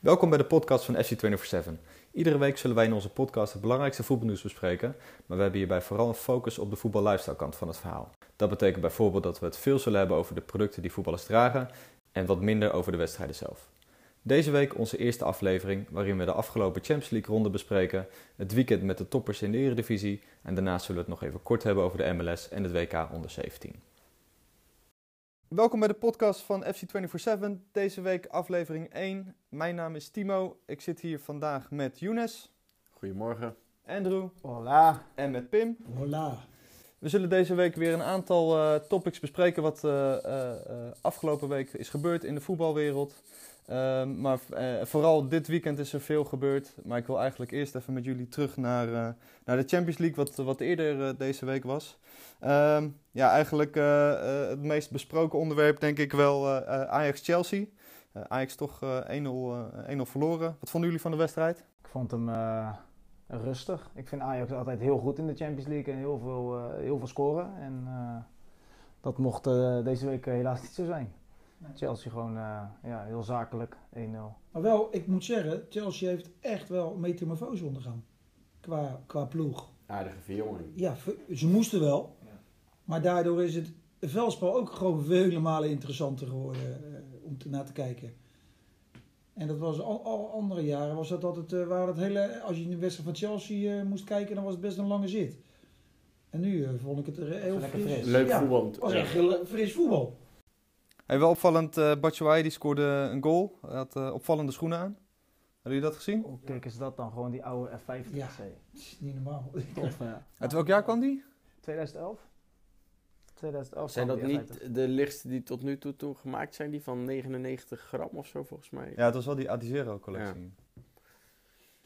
Welkom bij de podcast van FC 24/7. Iedere week zullen wij in onze podcast het belangrijkste voetbalnieuws bespreken, maar we hebben hierbij vooral een focus op de voetbal-lifestyle kant van het verhaal. Dat betekent bijvoorbeeld dat we het veel zullen hebben over de producten die voetballers dragen en wat minder over de wedstrijden zelf. Deze week onze eerste aflevering, waarin we de afgelopen Champions League ronde bespreken, het weekend met de toppers in de Eredivisie en daarnaast zullen we het nog even kort hebben over de MLS en het WK onder 17. Welkom bij de podcast van FC 24/7. Deze week aflevering 1. Mijn naam is Timo. Ik zit hier vandaag met Younes, Goedemorgen. Andrew Hola. en met Pim. Hola. We zullen deze week weer een aantal eh, topics bespreken wat eh, eh, eh, afgelopen week is gebeurd in de voetbalwereld. Ehm, maar eh, vooral dit weekend is er veel gebeurd. Maar ik wil eigenlijk eerst even met jullie terug naar, eh, naar de Champions League, wat, wat eerder eh, deze week was. Ehm, ja, eigenlijk het meest besproken onderwerp denk ik wel Ajax-Chelsea. Ajax toch eh, 1-0 eh, 1-0 verloren. Wat vonden jullie van de wedstrijd? Ik vond hem rustig. Ik vind Ajax altijd heel goed in de Champions League en heel veel, heel veel scoren. En dat mocht deze week helaas niet zo zijn. Chelsea gewoon eh, ja, heel zakelijk 1-0. Maar wel, ik moet zeggen, Chelsea heeft echt wel een metamorfose ondergaan. Qua, qua ploeg. Aardige verjonging. Ja, ze moesten wel. Ja. Maar daardoor is het veldspel ook gewoon vele malen interessanter geworden eh, om te, naar te kijken. En dat was al, al andere jaren was dat altijd, eh, waren het hele, als je in de wedstrijd van Chelsea eh, moest kijken, dan was het best een lange zit. En nu vond ik het er heel Lekker fris. fris. Leuk Ja, voetbal. was ja. echt heel, fris voetbal. Hey, wel opvallend, eh Batshuayi die scoorde een goal. Hij had eh, opvallende schoenen aan. Hebben jullie dat gezien? Hoe kijk is dat dan? Gewoon die oude F50 Ja. Niet normaal. Tof, ja. Uit welk jaar kwam die? 2011? 2011 Zijn dat niet F50. de lichtste die tot nu toe gemaakt zijn? Die van 99 gram of zo volgens mij? Ja, het was wel die Adizero collectie. Ja,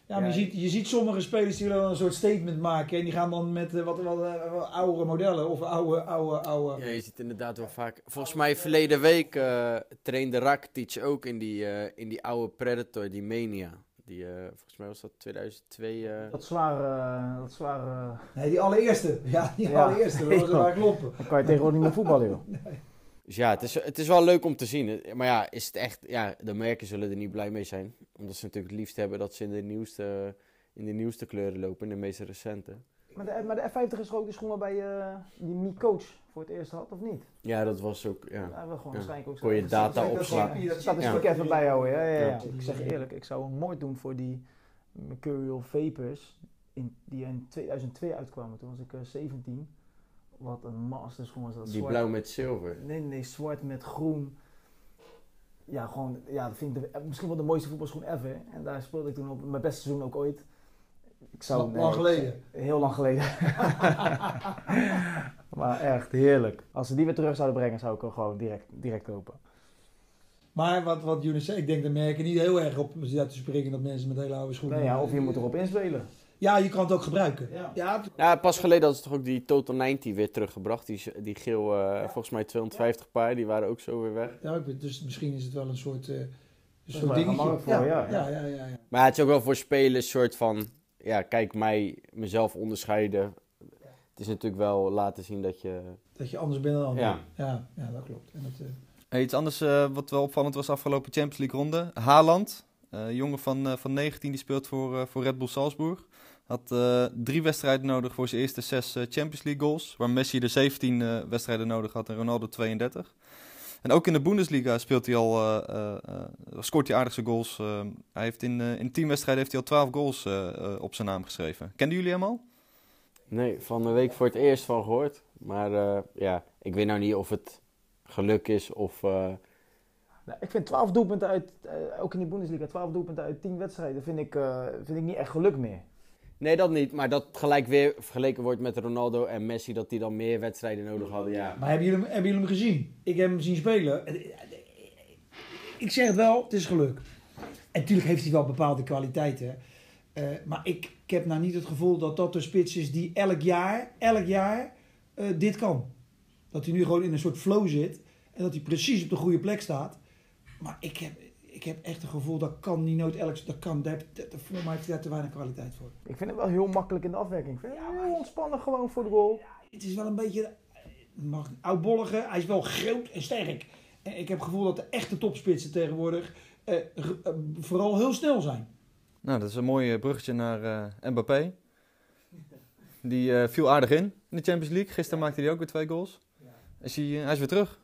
maar je, Ja, ziet, je ziet sommige spelers die wel een soort statement maken. En die gaan dan met eh, wat, wat, eh, wat oudere modellen. Of oude, oude, oude. Ja, je ziet inderdaad wel vaak. Volgens mij verleden week eh, trainde Rakitic ook in die, eh, in die oude Predator, die Mania. Die, eh, volgens mij was dat 2002. eh, Dat zware, eh, dat zware... Nee, die allereerste. Ja, die Ja. allereerste. Dat was waar kloppen. Dan kan je tegenwoordig niet meer voetballen, joh. Dus ja, het is, het is wel leuk om te zien. Maar ja, is het echt, ja, de merken zullen er niet blij mee zijn. Omdat ze natuurlijk het liefst hebben dat ze in de nieuwste, in de nieuwste kleuren lopen, in de meest recente. Maar de, maar de F50 is ook die schoen waarbij je die Mi Coach voor het eerst had, of niet? Ja, dat was ook, ja. Ja, wel gewoon Ja. waarschijnlijk ook Kon je data Dat- dat- opslaan. dat- Statistiek Ja. even bijhouden, ja, ja, ja. Ja. Ik zeg eerlijk, ik zou hem nooit doen voor die Mercurial Vapors in, die in 2002 uitkwamen. Toen was ik eh, 17. Wat een masterschoen was dat. Die zwart. blauw met zilver. Nee, nee, zwart met groen. Ja, gewoon, ja, dat vind ik de- misschien wel de mooiste voetbalschoen ever. En daar speelde ik toen op mijn beste seizoen ook ooit. Ik zou, Lang- nee, lang ik- geleden. Heel lang geleden. maar echt heerlijk. Als ze die weer terug zouden brengen, zou ik hem gewoon direct, direct kopen. Maar wat, wat Younes zei, ik denk dat merken niet heel erg op zitten te springen dat mensen met hele oude schoenen. Nee, ja, of je moet erop inspelen. Ja, je kan het ook gebruiken. Ja. Ja, het- Ja, pas geleden hadden ze toch ook die Total 90 weer teruggebracht. Die, die geel, eh, volgens mij 250 paar, die waren ook zo weer weg. ja, dus misschien is het wel een soort, eh een is soort dingetje. voor, ja, ja, ja, ja. ja, ja, ja. Maar het is ook wel voor spelers soort van, ja, kijk mij, mezelf onderscheiden. Het is natuurlijk wel laten zien dat je... Dat je anders bent dan anderen. Ja. Ja, ja, dat klopt. En dat, eh, Hey, iets anders wat wel opvallend was afgelopen Champions League ronde. Haaland, eh, jongen van, eh, van 19, die speelt voor, eh, voor Red Bull Salzburg. Had eh, drie wedstrijden nodig voor zijn eerste zes eh, Champions League goals. Waar Messi er 17 eh, wedstrijden nodig had en Ronaldo 32. En ook in de Bundesliga speelt hij al, eh, eh, eh, scoort hij aardig zijn goals. Hij heeft in, in 10 wedstrijden heeft hij al 12 goals op zijn naam geschreven. Kenden jullie hem al? Nee, van de week voor het eerst van gehoord. Maar eh, ja, ik weet nou niet of het geluk is of... eh, Nou, ik vind 12 doelpunten uit, ook in die Bundesliga, 12 doelpunten uit 10 wedstrijden vind ik, eh, vind ik niet echt geluk meer. Nee, dat niet. Maar dat gelijk weer vergeleken wordt met Ronaldo en Messi, dat die dan meer wedstrijden nodig hadden, ja. Maar hebben jullie, hebben jullie hem gezien? Ik heb hem zien spelen. Ik zeg het wel, het is geluk. En natuurlijk heeft hij wel bepaalde kwaliteiten. Eh, maar ik, ik heb nou niet het gevoel dat dat de spits is die elk jaar, elk jaar eh, dit kan. Dat hij nu gewoon in een soort flow zit. En dat hij precies op de goede plek staat. Maar ik heb, ik heb echt het gevoel dat kan niet nooit elk... Dat kan, daar, daar- voor mij heeft hij daar te weinig kwaliteit voor. Ik vind hem wel heel makkelijk in de afwerking. Ik vind hem Ja, heel ontspannen gewoon voor de goal. Het is wel een beetje mag, oudbollige. Hij is wel groot en sterk. En ik heb het gevoel dat de echte topspitsen tegenwoordig eh, eh, vooral heel snel zijn. Nou, dat is een mooi eh, bruggetje naar eh Mbappé. Die eh, viel aardig in in de Champions League. Gisteren maakte hij ook weer twee goals. Is hij, hij is weer terug.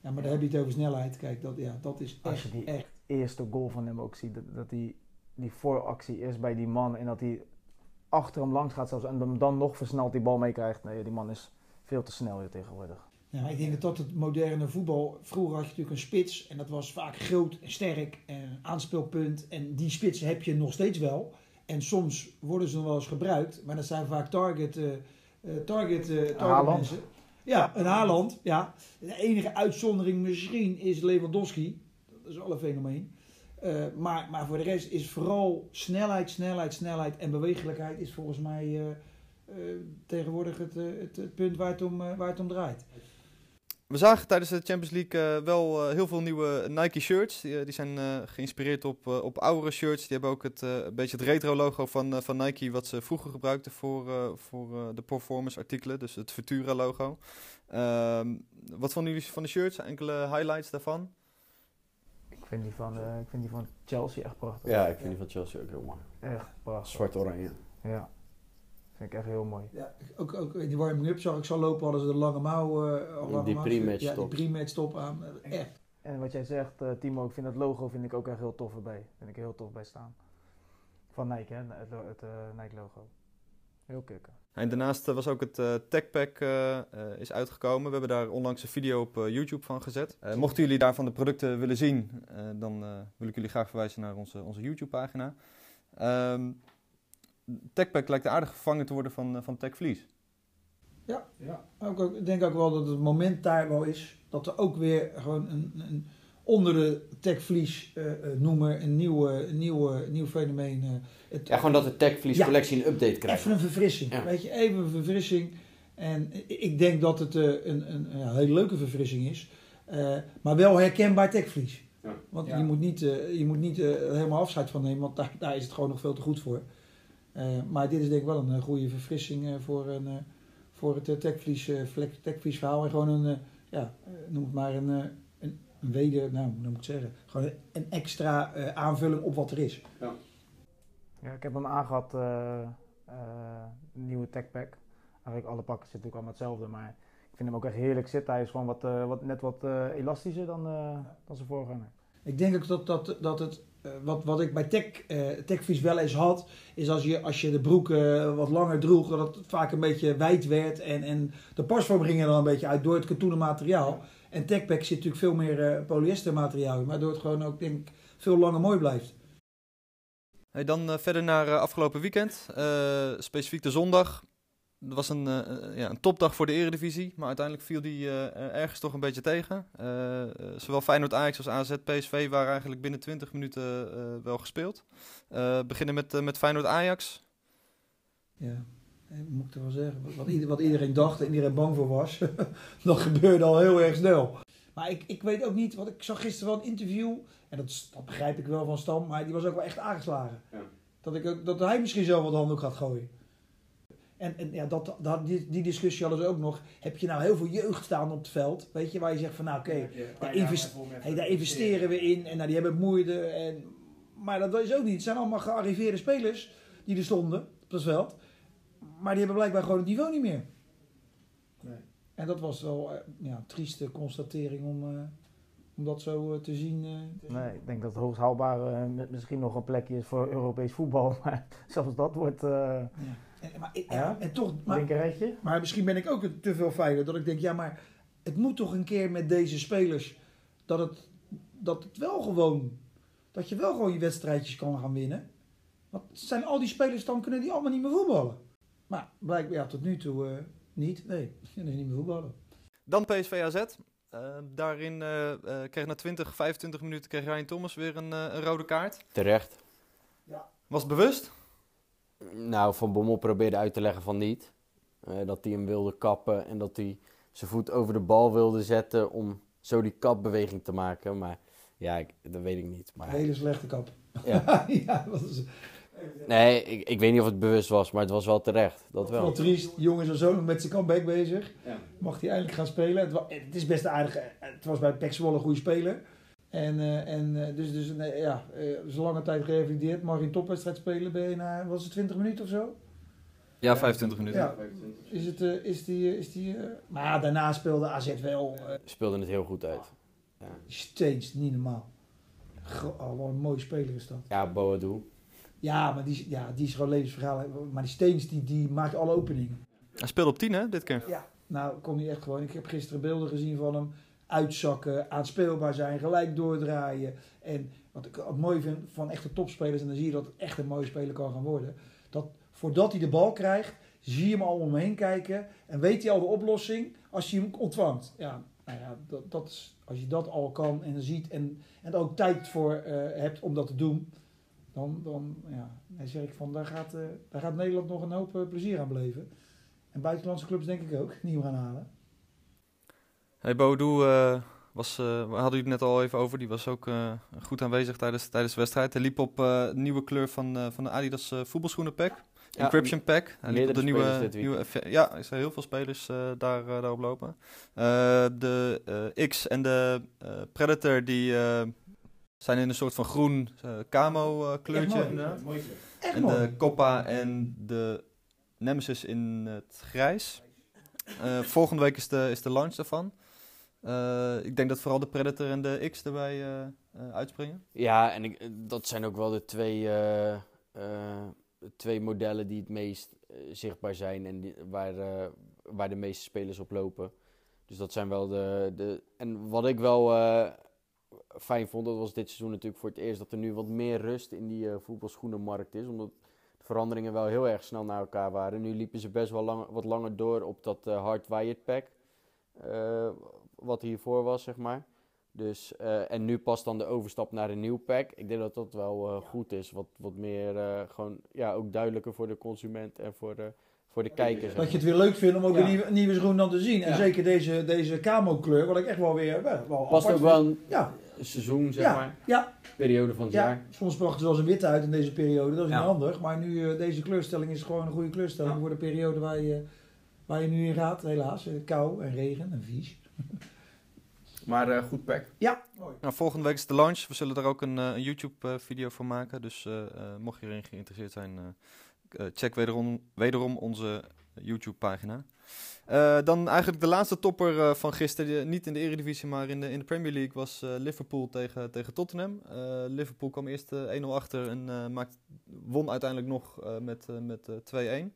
Ja, maar daar heb je het over snelheid. Kijk, dat, ja, dat is echt, echt. Eerste goal van hem ook ziet, dat, dat die, die vooractie is bij die man en dat hij achter hem langs gaat zelfs en hem dan nog versneld die bal meekrijgt. Nee, die man is veel te snel hier tegenwoordig. Ja, ik denk dat dat het moderne voetbal. Vroeger had je natuurlijk een spits en dat was vaak groot en sterk en aanspeelpunt. En die spits heb je nog steeds wel. En soms worden ze nog wel eens gebruikt, maar dat zijn vaak target, eh, eh, target, eh, target mensen. Ja, een Haaland. Ja. De enige uitzondering misschien is Lewandowski. Dat is wel een fenomeen. Eh, maar, maar voor de rest is vooral snelheid, snelheid, snelheid en bewegelijkheid is volgens mij eh, eh, tegenwoordig het, het, punt waar het om, waar het om draait. We zagen tijdens de Champions League wel heel veel nieuwe Nike shirts. Die, zijn geïnspireerd op, op oudere shirts. Die hebben ook het, een beetje het retro logo van, van Nike, wat ze vroeger gebruikten voor, voor de performance artikelen. Dus het Futura logo. Ehm, wat vonden jullie van de shirts? Enkele highlights daarvan? Ik vind die van, eh, ik vind die van Chelsea echt prachtig. Ja, ik vind die van Chelsea ook heel mooi. Echt prachtig. Zwart-oranje. Ja. Vind ik echt heel mooi. Ja, ook, ook in die warming-up zag ik zo lopen, hadden ze de lange mouw. eh, al lange Die pre-match Ja, die pre-match top aan. Echt. En wat jij zegt, eh, Timo, ik vind het logo vind ik ook echt heel tof erbij. Vind ik heel tof bij staan. Van Nike, hè? Het, het eh, Nike logo. Heel kicken. En daarnaast eh, was ook het eh TechPack eh, eh, is uitgekomen. We hebben daar onlangs een video op YouTube van gezet. Eh, mochten jullie daarvan de producten willen zien, eh, dan eh, wil ik jullie graag verwijzen naar onze, onze YouTube-pagina. Ehm TechPack lijkt aardig vervangen te worden van, van TechVlies. Ook, ook, ik denk ook wel dat het moment daar wel is dat er ook weer gewoon een, een onder de techvlies eh eh, noemer een, nieuwe, een nieuwe, nieuw fenomeen. eh, het, Ja, gewoon dat de Techvlies Ja. collectie een update krijgt. Even een verfrissing. Ja. Weet je, even een verfrissing. En ik denk dat het eh, een, een, een hele leuke verfrissing is. Eh, maar wel herkenbaar techvlies. Ja. Want Ja. je moet niet, eh, je moet niet helemaal afscheid van nemen, want daar, daar is het gewoon nog veel te goed voor. Eh, maar dit is denk ik wel een goede verfrissing eh, voor, een, eh, voor het techvlies, eh, vlek- techvlies verhaal. En gewoon een, eh, ja, noem het maar een, eh, een, weder, nou, hoe moet ik het zeggen? Gewoon een extra eh, aanvulling op wat er is. Ja, ik heb hem aangehad, eh eh, een nieuwe techpack. Eigenlijk alle pakken zitten natuurlijk allemaal hetzelfde, maar ik vind hem ook echt heerlijk zitten. Hij is gewoon wat, eh, wat, net wat eh, elastischer dan, eh, dan zijn voorganger. Ik denk ook dat, dat, dat het, wat, wat ik bij tech, eh techvies wel eens had, is als je, als je de broek eh, wat langer droeg, dat het vaak een beetje wijd werd en, en de pasvorm ging er dan een beetje uit door het katoenen materiaal. En techpack zit natuurlijk veel meer eh, polyester materiaal in, waardoor het gewoon ook denk ik veel langer mooi blijft. Hey, dan eh, verder naar eh, afgelopen weekend. Specifiek de zondag. Het was een, ja, een topdag voor de eredivisie. Maar uiteindelijk viel die ergens toch een beetje tegen. Zowel Feyenoord Ajax als AZ PSV waren eigenlijk binnen 20 minuten wel gespeeld. Beginnen met, met Feyenoord Ajax. Ja, moet ik er wel zeggen? Wat, wat, ieder- wat iedereen dacht en iedereen bang voor was, dat gebeurde al heel erg snel. Maar ik, ik weet ook niet, want ik zag gisteren wel een interview, en dat, dat begrijp ik wel van Stam, maar die was ook wel echt aangeslagen. Ja. Dat, ik dat hij misschien zelf wat handdoek gaat gooien. En, en ja, dat, dat, die, die discussie hadden ze ook nog. Heb je nou heel veel jeugd staan op het veld? Weet je, waar je zegt van nou oké, daar, invest- hey, daar investeren we in en nou, die hebben het moeite. En, maar dat is ook niet. Het zijn allemaal gearriveerde spelers die er stonden op het veld. Maar die hebben blijkbaar gewoon het niveau niet meer. Nee. En dat was wel eh, ja, een trieste constatering om, eh, om dat zo eh, te zien. eh. Nee, ik denk dat het hoogst haalbaar eh, met misschien nog een plekje is voor Europees voetbal. Maar zelfs dat wordt eh Ja. En, maar, ja, en toch, een maar, maar misschien ben ik ook te veel veilig. Dat ik denk, ja, maar het moet toch een keer met deze spelers. Dat het, dat het wel gewoon. Dat je wel gewoon je wedstrijdjes kan gaan winnen. Want zijn al die spelers dan kunnen die allemaal niet meer voetballen. Maar blijkbaar ja, tot nu toe eh, niet. Nee, kunnen ze niet meer voetballen. Dan PSV AZ. Eh, daarin eh, eh, kreeg na 20, 25 minuten kreeg Ryan Thomas weer een, eh, een rode kaart. Terecht. Was het bewust? Nou, Van Bommel probeerde uit te leggen van niet. Eh, dat hij hem wilde kappen en dat hij zijn voet over de bal wilde zetten om zo die kapbeweging te maken. Maar ja, ik, dat weet ik niet. Maar, Hele slechte kap. ja. ja, dat is Nee, ik, ik weet niet of het bewust was, maar het was wel terecht. Dat wel wel. triest. Die jongen is al zo met zijn comeback bezig. Ja. Mag hij eindelijk gaan spelen. Het, wa- het is best aardig. eh, Het was bij Pek Zwolle een goede speler. En, eh, en eh, dus, dus nee, ja, eh is lange tijd gerevalideerd. Mag je een topwedstrijd spelen, ben je na, was het 20 minuten of zo? Ja, 25 minuten. Ja. Is, het, eh, is die, is die maar ja, daarna speelde AZ wel eh Speelde het heel goed uit. Ja, steeds niet normaal. Oh, wat een mooie speler is dat. ja Boadu. Ja, maar die, ja, die is gewoon levensverhaal. Maar die Steens, die, die maakt alle openingen. Hij speelde op 10 hè, dit keer. Ja, nou kon hij echt gewoon. Ik heb gisteren beelden gezien van hem. Uitzakken, aanspeelbaar zijn, gelijk doordraaien. En wat ik ook mooi vind van echte topspelers, en dan zie je dat het echt een mooie speler kan gaan worden. Dat voordat hij de bal krijgt, zie je hem al om hem heen kijken. En weet hij al de oplossing als je hem ontvangt. Ja, nou ja, dat, dat is, als je dat al kan en ziet en, en er ook tijd voor eh, hebt om dat te doen. Dan, dan, ja, dan zeg ik van, daar gaat, eh, daar gaat Nederland nog een hoop eh, plezier aan beleven. En buitenlandse clubs denk ik ook, nieuw gaan halen. Hey, Boadu eh, was, eh, we hadden het net al even over, die was ook eh, goed aanwezig tijdens, tijdens de wedstrijd. Hij liep op eh, nieuwe kleur van, eh, van de Adidas eh, voetbalschoenen pack. Ja, Encryption pack. Op de nieuwe, nieuwe Ja, er zijn heel veel spelers eh, daar, daarop lopen. Eh, de eh, X en de eh, Predator die eh, zijn in een soort van groen eh, camo eh, kleurtje. mooi. inderdaad. Echt En mooi. de Coppa en de Nemesis in het grijs. Eh, volgende week is de, is de launch daarvan. Eh, ik denk dat vooral de Predator en de X erbij eh, eh, uitspringen. Ja, en ik, dat zijn ook wel de twee, eh, eh, twee modellen die het meest zichtbaar zijn en die, waar, eh, waar de meeste spelers op lopen. Dus dat zijn wel de. de en wat ik wel eh, fijn vond, dat was dit seizoen natuurlijk voor het eerst dat er nu wat meer rust in die eh, voetbalschoenenmarkt is. Omdat de veranderingen wel heel erg snel naar elkaar waren. Nu liepen ze best wel lang, wat langer door op dat eh, hard wired pack. eh, wat hiervoor was, zeg maar. Dus, eh, en nu pas dan de overstap naar een nieuw pack. Ik denk dat dat wel eh, goed is. Wat, wat meer eh, gewoon, ja, ook duidelijker voor de consument en voor de, voor de kijker. zeg Dat je het weer leuk vindt om ook Ja. een, nieuwe, een nieuwe schoen dan te zien. En Ja. zeker deze, deze camo kleur, wat ik echt wel weer wel, wel Past apart ook wel een Ja, seizoen, zeg Ja, maar. ja. Periode van het ja. jaar. soms bracht het wel eens een witte uit in deze periode, dat is Ja. niet handig. Maar nu, eh, deze kleurstelling is gewoon een goede kleurstelling Ja. voor de periode waar je, waar je nu in gaat, helaas. Eh, Kou en regen en vies. Maar eh, goed pack. Nou, volgende week is de launch. We zullen daar ook een, eh, een YouTube-video van maken. Dus eh, eh, mocht je erin geïnteresseerd zijn, eh, eh, check wederom, wederom onze YouTube-pagina. Eh, dan eigenlijk de laatste topper eh, van gisteren, niet in de Eredivisie, maar in de, in de Premier League, was eh, Liverpool tegen, tegen Tottenham. Eh, Liverpool kwam eerst eh, 1-0 achter en eh, maakt, won uiteindelijk nog eh, met, eh, met eh, 2-1.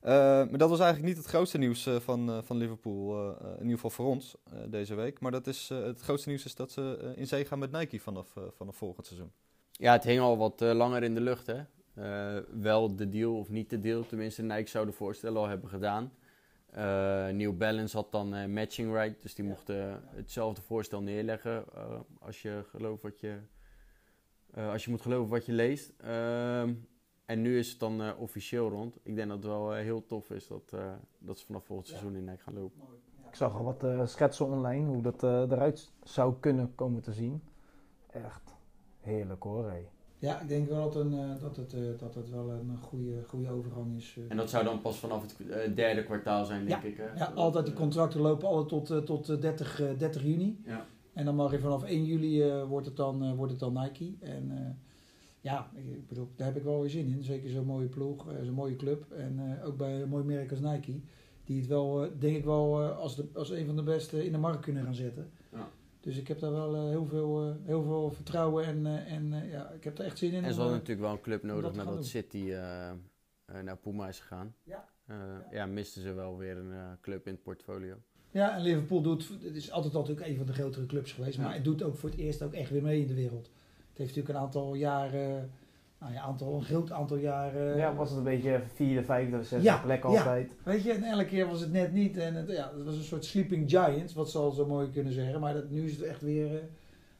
Eh, maar dat was eigenlijk niet het grootste nieuws eh, van, eh, van Liverpool, eh, eh, in ieder geval voor ons eh, deze week. Maar dat is, eh, het grootste nieuws is dat ze eh, in zee gaan met Nike vanaf, eh, vanaf volgend seizoen. Ja, het hing al wat eh, langer in de lucht, hè. Eh, wel de deal of niet de deal, tenminste Nike zou de voorstellen al hebben gedaan. Eh, New Balance had dan eh, matching right, dus die mochten hetzelfde voorstel neerleggen eh, als, je gelooft wat je, eh, als je moet geloven wat je leest. Ehm, en nu is het dan officieel rond. Ik denk dat het wel heel tof is dat, eh, dat ze vanaf volgend seizoen in Nike gaan lopen. Ik zag al wat eh, schetsen online hoe dat eh, eruit zou kunnen komen te zien. Echt heerlijk hoor. hé. Ja, ik denk wel dat, een, eh, dat, het, eh, dat het wel een goede, goede overgang is. eh. En dat zou dan pas vanaf het derde kwartaal zijn, denk ik. Hè? Ja, altijd die contracten lopen altijd tot, tot eh, 30, eh, 30 juni. Ja. En dan mag je vanaf 1 juli wordt, het dan, wordt het dan Nike. En ja, ik, bedoel, daar heb ik wel weer zin in. Zeker zo'n mooie ploeg, zo'n mooie club. En ook bij een mooi merk als Nike. Die het wel, denk ik wel, als, de, als een van de beste in de markt kunnen gaan zetten. Ja. Dus ik heb daar wel eh, heel, veel, eh, heel veel vertrouwen en, eh, en ja, ik heb er echt zin in. En ze hadden natuurlijk wel een club nodig nadat City naar Puma is gegaan. Ja. Eh, ja, misten ze wel weer een club in het portfolio. Ja, en Liverpool doet, het is altijd natuurlijk een van de grotere clubs geweest, Ja. maar het doet ook voor het eerst ook echt weer mee in de wereld. Het heeft natuurlijk een aantal jaren, nou ja, aantal, een groot aantal jaren. ja, was het een beetje vierde, vijfde, zesde Ja, plek ja. altijd. Weet je, en elke keer was het net niet. En het, ja, het was een soort sleeping giants, wat ze al zo mooi kunnen zeggen. Maar dat, nu is het echt weer, eh,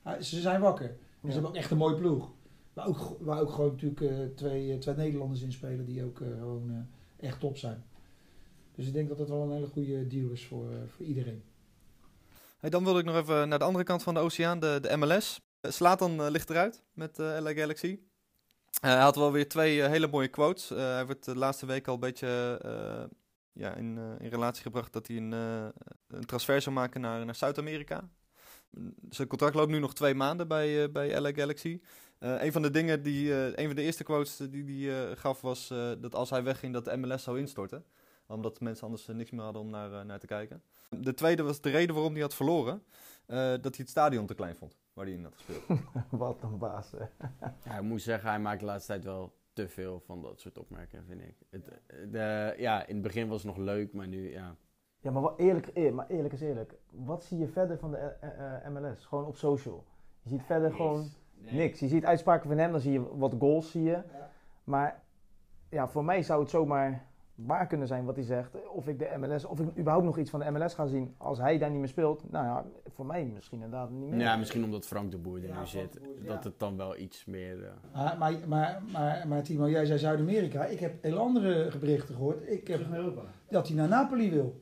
ah, ze zijn wakker. En Ja. Ze hebben ook echt een mooie ploeg. Waar ook, waar ook gewoon natuurlijk eh, twee, eh, twee Nederlanders in spelen die ook gewoon eh, echt top zijn. Dus ik denk dat dat wel een hele goede deal is voor, eh, voor iedereen. Hey, dan wilde ik nog even naar de andere kant van de oceaan, de, de MLS. Slatan eh, ligt eruit met eh LA Galaxy. Eh, hij had wel weer twee eh, hele mooie quotes. Eh, hij werd de laatste week al een beetje ja, in, in relatie gebracht dat hij een, een transfer zou maken naar, naar Zuid-Amerika. Zijn contract loopt nu nog twee maanden bij, bij LA Galaxy. Uh, een van de dingen die, uh, van de eerste quotes die hij gaf was dat als hij wegging dat de MLS zou instorten. Omdat mensen anders niks meer hadden om naar, naar te kijken. De tweede was de reden waarom hij had verloren. dat hij het stadion te klein vond waar hij in had gespeeld. Wat een baas. Hè? ja, ik moet zeggen, hij maakt de laatste tijd wel te veel van dat soort opmerkingen, vind ik. Het, de, ja, in het begin was het nog leuk, maar nu, ja. Ja, maar, wat eerlijk, maar eerlijk is eerlijk. Wat zie je verder van de uh, uh, MLS? Gewoon op social. Je ziet verder niks. gewoon nee. niks. Je ziet uitspraken van hem, dan zie je wat goals zie je. Ja. Maar ja, voor mij zou het zomaar waar kunnen zijn wat hij zegt. Of ik de MLS, of ik überhaupt nog iets van de MLS ga zien als hij daar niet meer speelt. Nou ja, voor mij misschien inderdaad niet meer. Ja, misschien omdat Frank de Boer er ja, nu zit. dat het dan wel iets meer... Uh... Ah, maar, maar, maar, maar Timo, jij zei Zuid-Amerika. Ik heb heel andere berichten gehoord. Ik heb, dat hij naar Napoli wil.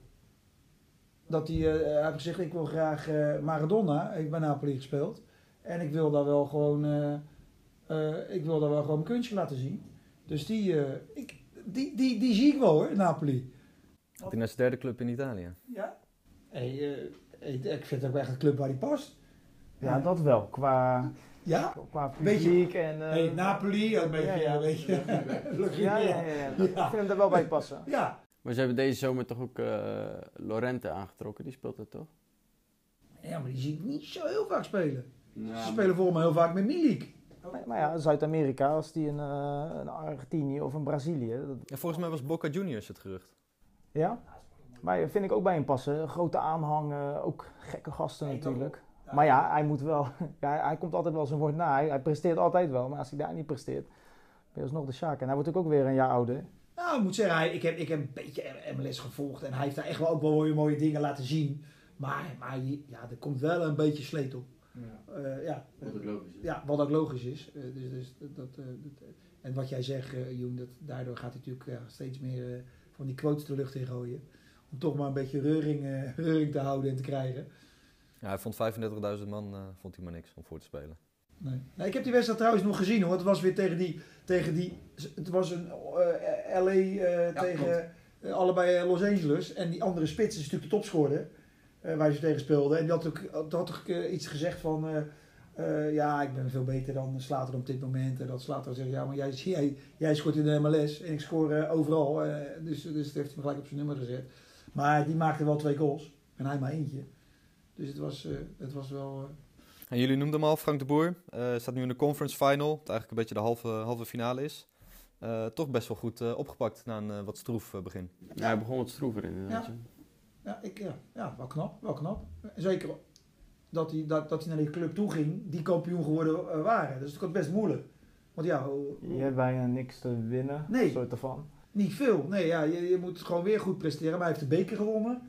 Dat hij, uh, hij heeft gezegd, ik wil graag uh, Maradona. Ik ben Napoli gespeeld. En ik wil daar wel gewoon... ik wil daar wel gewoon mijn kunstje laten zien. Dus die... ik, die, die, die zie ik wel hoor, Napoli. Gaat hij naar zijn derde club in Italië? Ja. Hey, uh, ik vind het ook echt een club waar hij past. Ja, ja. dat wel. Qua, ja? qua publiek en... Uh, hey, Napoli, een beetje... Ja, ja. Een beetje ja, ja, ja, Ik vind hem er wel bij passen. Ja. Maar ze hebben deze zomer toch ook uh, Lorente aangetrokken, die speelt het toch? Ja, maar die zie ik niet zo heel vaak spelen. Ze spelen volgens mij heel vaak met Milik. Maar, maar ja, Zuid-Amerika, als die een, uh, een Argentinië of een Brazilië. Dat... Ja, volgens mij was Boca Juniors het gerucht. Ja? Maar vind ik ook bij hem passen. Grote aanhang, ook gekke gasten natuurlijk. Maar ja, hij moet wel. Ja, hij komt altijd wel zijn woord na. Hij, hij, presteert altijd wel. Maar als hij daar niet presteert, ben je alsnog de Sjaak. En hij wordt ook weer een jaar ouder. Nou, ik moet zeggen, ik heb, ik heb een beetje MLS gevolgd. En hij heeft daar echt wel ook wel mooie, mooie dingen laten zien. Maar, maar ja, er komt wel een beetje sleet op. Ja. Uh, ja. Wat ook logisch is. Ja, wat ook logisch is. Uh, dus, dus dat, dat, dat, en wat jij zegt, uh, Joen, dat, daardoor gaat hij natuurlijk steeds meer van die quotes de lucht in gooien. Om toch maar een beetje reuring, reuring te houden en te krijgen. Ja, hij vond 35.000 man vond hij maar niks om voor te spelen. Nee. Nou, ik heb die wedstrijd trouwens nog gezien hoor. Het was weer tegen die. Tegen die het was een LA ja, tegen allebei Los Angeles. En die andere spits is natuurlijk de topscorer. Uh, waar ze tegen speelden. En die had ook, had ook uh, iets gezegd van... Uh, ja, ik ben veel beter dan Slater op dit moment. En dat Slater zegt, ja, maar jij, jij, jij scoort in de MLS en ik scoor overal. dus, dus dat heeft hij me gelijk op zijn nummer gezet. Maar die maakte wel twee goals. En hij maar eentje. Dus het was, het was wel... En jullie noemden hem al, Frank de Boer. staat nu in de conference final. Dat eigenlijk een beetje de halve, halve finale is. toch best wel goed opgepakt na een wat stroef begin. Ja, hij begon wat stroever inderdaad. Ja. Ja, ik, ja, ja, wel knap, wel knap. Zeker dat hij, dat, dat hij naar die club toe ging, die kampioen geworden uh, waren. Dus het was best moeilijk. Want ja... Je hebt bijna niks te winnen, nee, soort ervan. Niet veel. Nee, ja, je, je moet gewoon weer goed presteren. Maar hij heeft de beker gewonnen.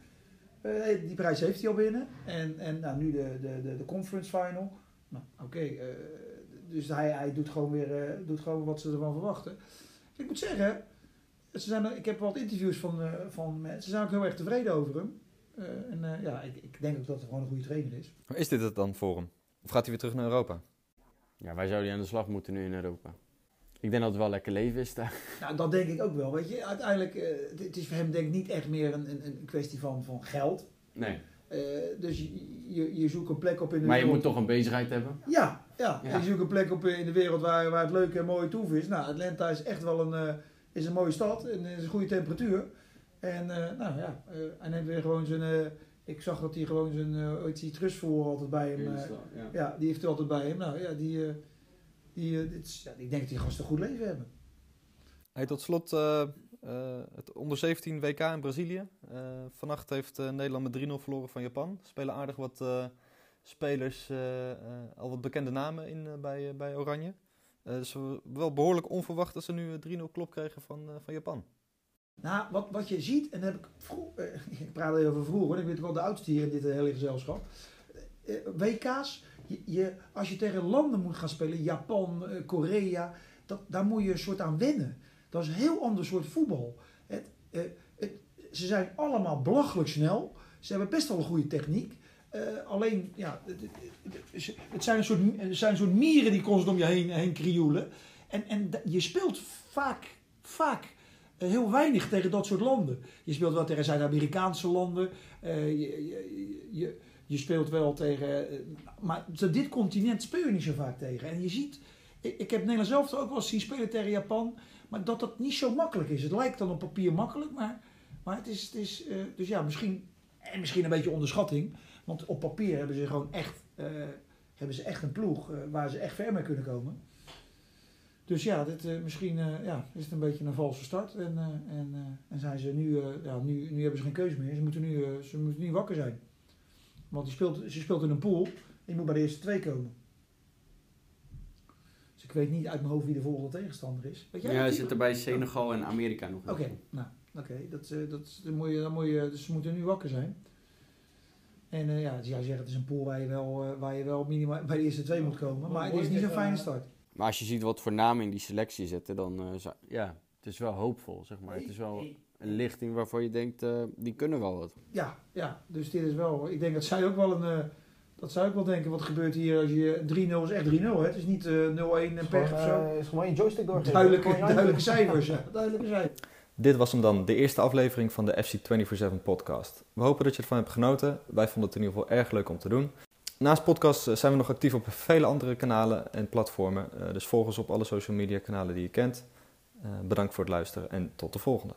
Uh, die prijs heeft hij al binnen. En, en nou, nu de, de, de, de conference final. Nou, oké. Okay, uh, dus hij, hij doet, gewoon weer, doet gewoon wat ze ervan verwachten. Ik moet zeggen, ze zijn, ik heb wat interviews van, uh, van mensen. Ze zijn ook heel erg tevreden over hem. Uh, en uh, ja, ik, ik, denk ook dat het gewoon een goede trainer is. Maar is dit het dan voor hem? Of gaat hij weer terug naar Europa? Ja, wij zouden aan de slag moeten nu in Europa. Ik denk dat het wel lekker leven is daar. Nou, dat denk ik ook wel. Weet je, uiteindelijk, uh, het is voor hem denk ik niet echt meer een, een, een kwestie van, van geld. Nee. dus je, je, zoekt een plek op in de Maar je moet toch een bezigheid hebben? Ja, ja. ja. je zoekt een plek op in de wereld waar, waar het leuk en mooi toef is. Nou, Atlanta is echt wel een is een mooie stad en is een goede temperatuur. En uh, nou ja, uh, hij neemt weer gewoon zijn. Uh, ik zag dat hij gewoon zijn. Uh, iets voor altijd bij hem. ja. ja. die heeft hij altijd bij hem. Nou ja, die. die dit ja, ik denk dat die gasten een goed leven hebben. Hey, tot slot het onder 17 WK in Brazilië. vannacht heeft Nederland met 3-0 verloren van Japan. Spelen aardig wat spelers, al wat bekende namen in bij, bij Oranje. Uh, dus wel behoorlijk onverwacht dat ze nu 3-0 eh, klop kregen van, uh, van Japan. Nou, wat, wat je ziet, en heb ik, vroeg, uh, ik praat even vroeger, ik weet wel de oudste hier in dit hele gezelschap. WK's, je, je, als je tegen landen moet gaan spelen, Japan, Korea, dat, daar moet je een soort aan wennen. Dat is een heel ander soort voetbal. Het, het, ze zijn allemaal belachelijk snel. Ze hebben best wel een goede techniek. Uh, alleen, ja, het, zijn een soort, zijn een soort mieren die constant om je heen, heen krioelen. En, en je speelt vaak, vaak uh, heel weinig tegen dat soort landen. Je speelt wel tegen Zuid-Amerikaanse landen. Uh, je, je, je, je speelt wel tegen. eh, maar dit continent speel je niet zo vaak tegen. En je ziet, ik, ik heb Nederland zelf ook wel eens zien spelen tegen Japan. Maar dat dat niet zo makkelijk is. Het lijkt dan op papier makkelijk, maar, maar het is. Het is eh, dus ja, misschien. En misschien een beetje onderschatting. Want op papier hebben ze gewoon echt. eh, hebben ze echt een ploeg eh, waar ze echt ver mee kunnen komen. Dus ja, dit, eh, misschien ja, is het een beetje een valse start. En, en, en zijn ze nu, ja, nu, nu hebben ze geen keuze meer. Ze moeten nu, ze moeten nu wakker zijn. Want die speelt, ze speelt in een pool. En je moet bij de eerste twee komen. Dus ik weet niet uit mijn hoofd wie de volgende tegenstander is. Weet jij Ja, dat, hij Pieter? zit er bij Senegal en Amerika nog. Oké, nou, oké. Dat, dat, dan moet je, dan moet je, dus ze moeten nu wakker zijn. En eh, ja, dus jij zegt het is een pool waar je wel, eh, waar je wel minimaal bij de eerste twee moet komen. Maar het is niet zo'n fijne start. Maar als je ziet wat voor namen in die selectie zitten, dan uh, zou, ja, het is wel hoopvol, zeg maar. Het is wel een lichting waarvan je denkt, uh, die kunnen wel wat. Ja, ja, dus dit is wel, ik denk dat zij ook wel een, uh, dat zij ook wel denken, wat gebeurt hier als je 3-0 is echt 3-0 hè. Het is niet uh, 0-1 en pech of zo. Het is gewoon één joystick doorgegeven. Duidelijke, duidelijke cijfers, ja. Duidelijke cijfers. Dit was hem dan, de eerste aflevering van de FC 24-7 podcast. We hopen dat je ervan hebt genoten. Wij vonden het in ieder geval erg leuk om te doen. Naast podcast zijn we nog actief op vele andere kanalen en platformen. Dus volg ons op alle social media kanalen die je kent. Bedankt voor het luisteren en tot de volgende.